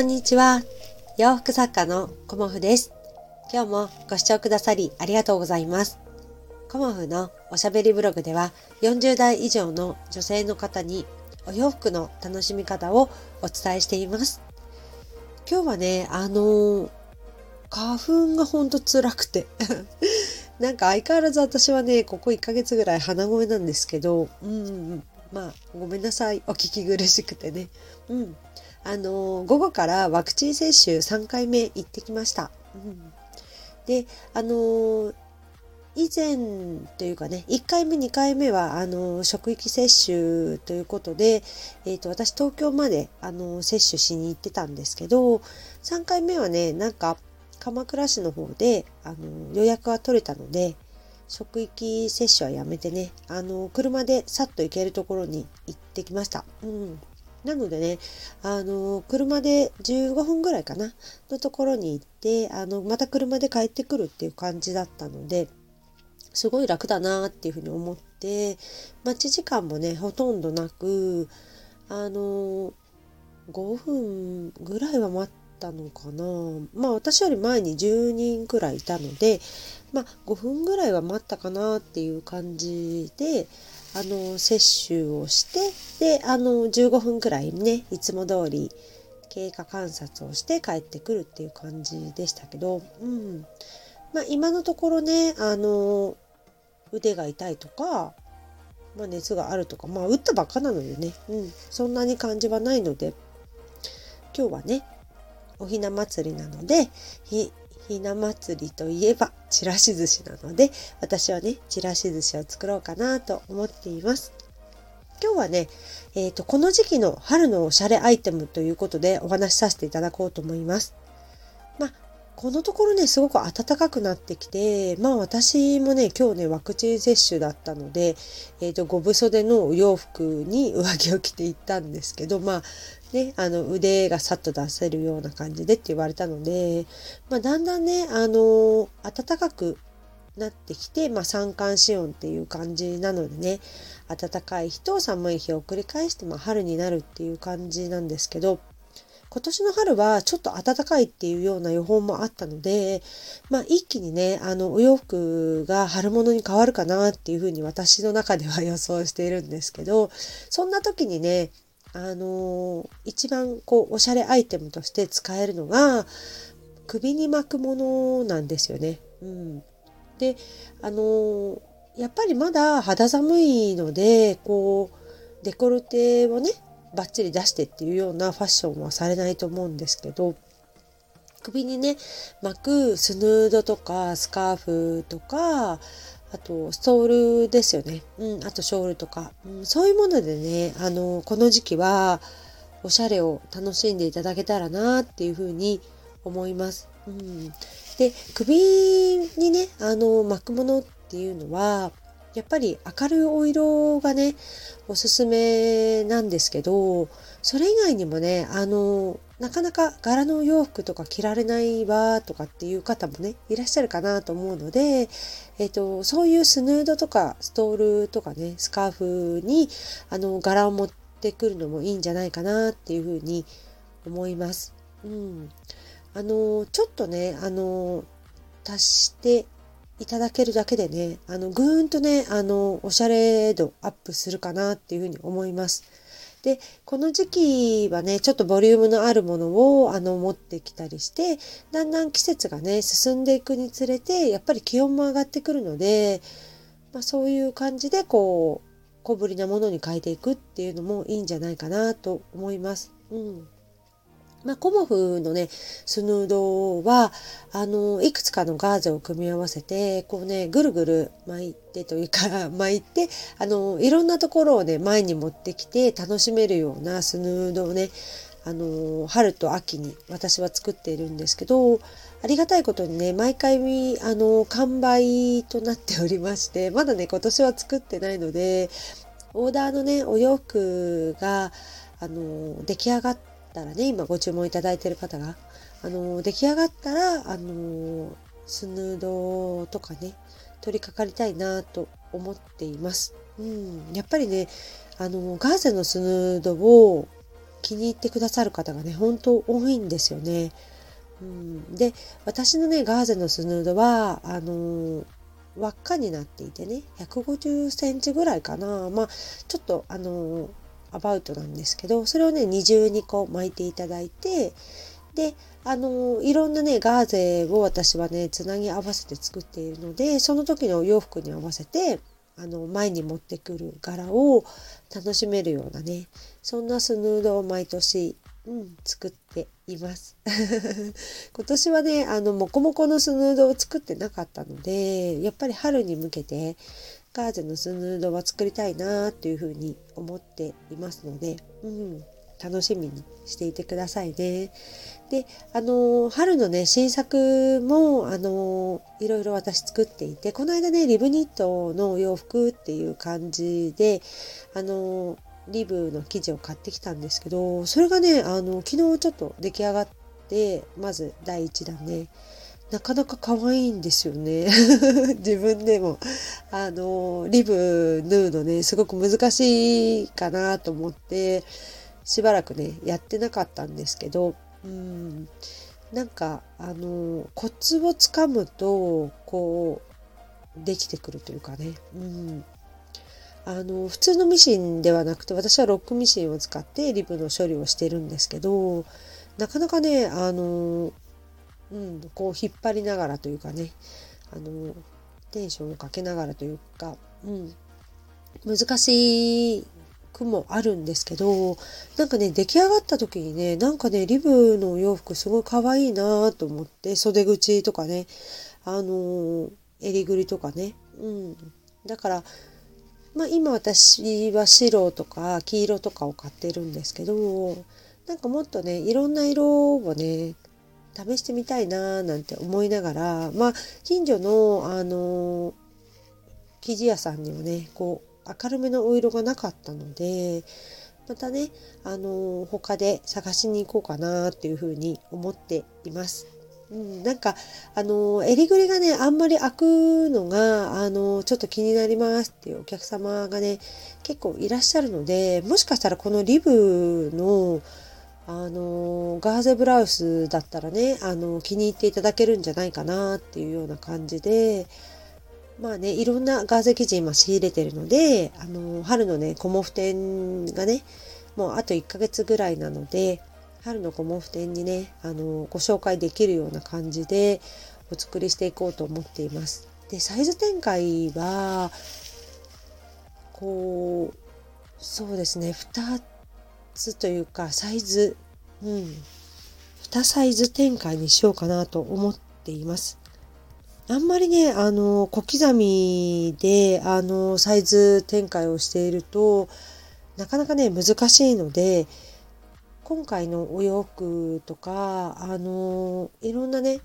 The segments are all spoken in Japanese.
こんにちは。洋服作家のコモフです。今日もご視聴くださりありがとうございます。コモフのおしゃべりブログでは40代以上の女性の方にお洋服の楽しみ方をお伝えしています。今日はね、あのー、花粉がほんと辛くて なんか相変わらず私はね、ここ1ヶ月ぐらい鼻声なんですけど、うん、まあ、ごめんなさい。お聞き苦しくてね。うん。あの、午後からワクチン接種3回目行ってきました。うん、で、あの、以前というかね、1回目、2回目は、あの、職域接種ということで、え、ー、と、私東京まで、あの、接種しに行ってたんですけど、3回目はね、なんか、鎌倉市の方で、あの、予約は取れたので、職域接種はやめてね、あの、車でさっと行けるところに行ってきました。うん。なのでね、あの、車で15分ぐらいかな、のところに行って、あの、また車で帰ってくるっていう感じだったので、すごい楽だなっていうふうに思って、待ち時間もね、ほとんどなく、あの、5分ぐらいは待ったのかな。まあ私より前に10人くらいいたので、まあ5分ぐらいは待ったかなっていう感じで、あの接種をしてであの15分くらいねいつも通り経過観察をして帰ってくるっていう感じでしたけど、うん。まあ、今のところねあの腕が痛いとか、まあ、熱があるとかまあ打ったばっかなのでね、うん、そんなに感じはないので今日はねおひな祭りなのでひひな祭りといえばちらし寿司なので、私はね、ちらし寿司を作ろうかなと思っています。今日はね、えっ、ー、と、この時期の春のおしゃれアイテムということでお話しさせていただこうと思います。このところね、すごく暖かくなってきて、まあ私もね、今日ね、ワクチン接種だったので、えっ、ー、と、五分袖のお洋服に上着を着て行ったんですけど、まあ、ね、あの腕がさっと出せるような感じでって言われたので、まあ、だんだんね、あの暖かくなってきて、まあ、三寒四温っていう感じなのでね暖かい日と寒い日を繰り返して、まあ、春になるっていう感じなんですけど今年の春はちょっと暖かいっていうような予報もあったので、まあ、一気にねあのお洋服が春物に変わるかなっていうふうに私の中では予想しているんですけどそんな時にねあの一番こうおしゃれアイテムとして使えるのが首に巻くものなんですよね。うん、であのやっぱりまだ肌寒いのでこうデコルテをねバッチリ出してっていうようなファッションはされないと思うんですけど首にね巻くスヌードとかスカーフとかあと、ストールですよね。うん、あとショールとか。うん、そういうものでね、あの、この時期は、おしゃれを楽しんでいただけたらなっていうふうに思います。うん、で、首にね、あの、巻くものっていうのは、やっぱり明るいお色がね、おすすめなんですけど、それ以外にもね、あの、なかなか柄のお洋服とか着られないわとかっていう方もね、いらっしゃるかなと思うので、えっ、と、そういうスヌードとかストールとかね、スカーフに、あの、柄を持ってくるのもいいんじゃないかなっていうふうに思います。うん。あの、ちょっとね、あの、足していただけるだけでね、あの、ぐーんとね、あの、おしゃれ度アップするかなっていうふうに思います。でこの時期はねちょっとボリュームのあるものをあの持ってきたりしてだんだん季節がね進んでいくにつれてやっぱり気温も上がってくるので、まあ、そういう感じでこう小ぶりなものに変えていくっていうのもいいんじゃないかなと思います。うんまあ、コモフのね、スヌードは、あの、いくつかのガーゼを組み合わせて、こうね、ぐるぐる巻いてというか、巻いて、あの、いろんなところをね、前に持ってきて楽しめるようなスヌードをね、あの、春と秋に私は作っているんですけど、ありがたいことにね、毎回、あの、完売となっておりまして、まだね、今年は作ってないので、オーダーのね、お洋服が、あの、出来上がって、たらね今ご注文いただいてる方があの出来上がったらあのスヌードとかね取り掛かりたいなと思っています。うん、やっぱりねあのガーゼのスヌードを気に入ってくださる方がね本当多いんですよね。うん、で私のねガーゼのスヌードはあの輪っかになっていてね150センチぐらいかなまあちょっとあのアバウトなんですけどそれをね二重にこう巻いていただいてであのいろんなねガーゼを私はねつなぎ合わせて作っているのでその時のお洋服に合わせてあの前に持ってくる柄を楽しめるようなねそんなスヌードを毎年、うん、作っています 今年はねあのモコモコのスヌードを作ってなかったのでやっぱり春に向けてガーゼのスヌードは作りたいなっていうふうに思っていますので、うん、楽しみにしていてくださいね。で、あの春のね、新作も、あのいろいろ私作っていて、この間ね、リブニットの洋服っていう感じで、あのリブの生地を買ってきたんですけど、それがね、あの、昨日ちょっと出来上がって、まず第1弾ね、なかなか可愛いんですよね。自分でも。あの、リブ縫うのね、すごく難しいかなと思って、しばらくね、やってなかったんですけど、うん、なんか、あの、コツをつかむと、こう、できてくるというかね。うん。あの、普通のミシンではなくて、私はロックミシンを使ってリブの処理をしてるんですけど、なかなかね、あの、うん、こう引っ張りながらというかね、あの、テンションをかけながらというか、うん、難しくもあるんですけど、なんかね、出来上がった時にね、なんかね、リブのお洋服すごい可愛いなと思って、袖口とかね、あの襟ぐりとかね、うん。だから、まあ今私は白とか黄色とかを買ってるんですけど、なんかもっとね、いろんな色をね、試してみたいなーなんて思いながら、まあ、近所の、あのー、生地屋さんにはね、こう、明るめのお色がなかったので、またね、あのー、他で探しに行こうかなっていうふうに思っています。うん、なんか、あの、襟ぐりがね、あんまり開くのが、あのちょっと気になりますっていうお客様がね、結構いらっしゃるので、もしかしたらこのリブの、あのガーゼブラウスだったらね、あの気に入っていただけるんじゃないかなっていうような感じで、まあね、いろんなガーゼ生地今仕入れてるので、あの春のね、コモフ展がね、もうあと1ヶ月ぐらいなので、春のコモフ展にね、あのご紹介できるような感じでお作りしていこうと思っています。で、サイズ展開は、こう、そうですね、2つというかサイズ、うん、2サイズ展開にしようかなと思っています。あんまりね、あの、小刻みで、あの、サイズ展開をしていると、なかなかね、難しいので、今回のお洋服とか、あの、いろんなね、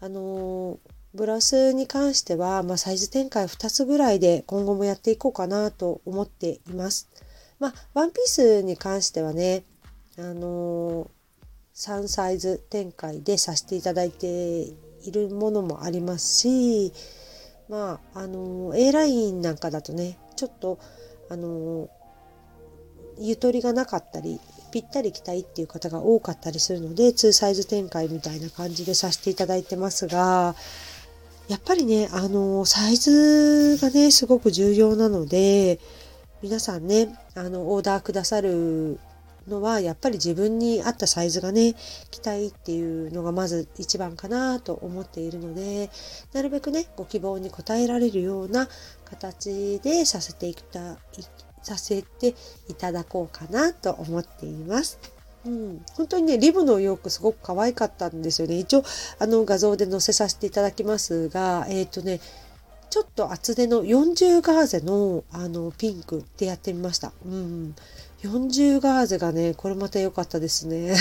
あの、ブラスに関しては、まあ、サイズ展開2つぐらいで今後もやっていこうかなと思っています。まあ、ワンピースに関してはね、あのー、3サイズ展開でさせていただいているものもありますし、まあ、あの、A ラインなんかだとね、ちょっと、あの、ゆとりがなかったり、ぴったり着たいっていう方が多かったりするので、2サイズ展開みたいな感じでさせていただいてますが、やっぱりね、あのサイズがね、すごく重要なので、皆さんね、あの、オーダーくださるのは、やっぱり自分に合ったサイズがね、着たいっていうのがまず一番かなと思っているので、なるべくね、ご希望に応えられるような形でさせていきたい、させていただこうかなと思っています。うん、本当にね、リブのお洋服すごく可愛かったんですよね。一応、あの画像で載せさせていただきますが、えっ、ー、とね、ちょっと厚手の40ガーゼのあのピンクでやってみました。うん。40ガーゼがね、これまた良かったですね。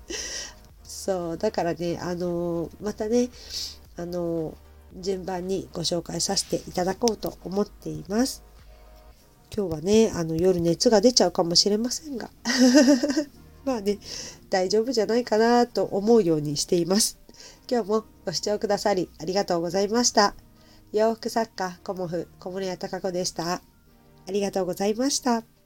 そう、だからね、あの、またね、あの、順番にご紹介させていただこうと思っています。今日はね、あの夜熱が出ちゃうかもしれませんが、まあね、大丈夫じゃないかなと思うようにしています。今日もご視聴くださりありがとうございました。洋服作家コモフ小森屋隆子でした。ありがとうございました。